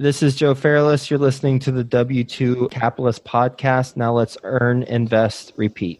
This is Joe Fairless. You're listening to the W2 Capitalist podcast. Now let's earn, invest, repeat.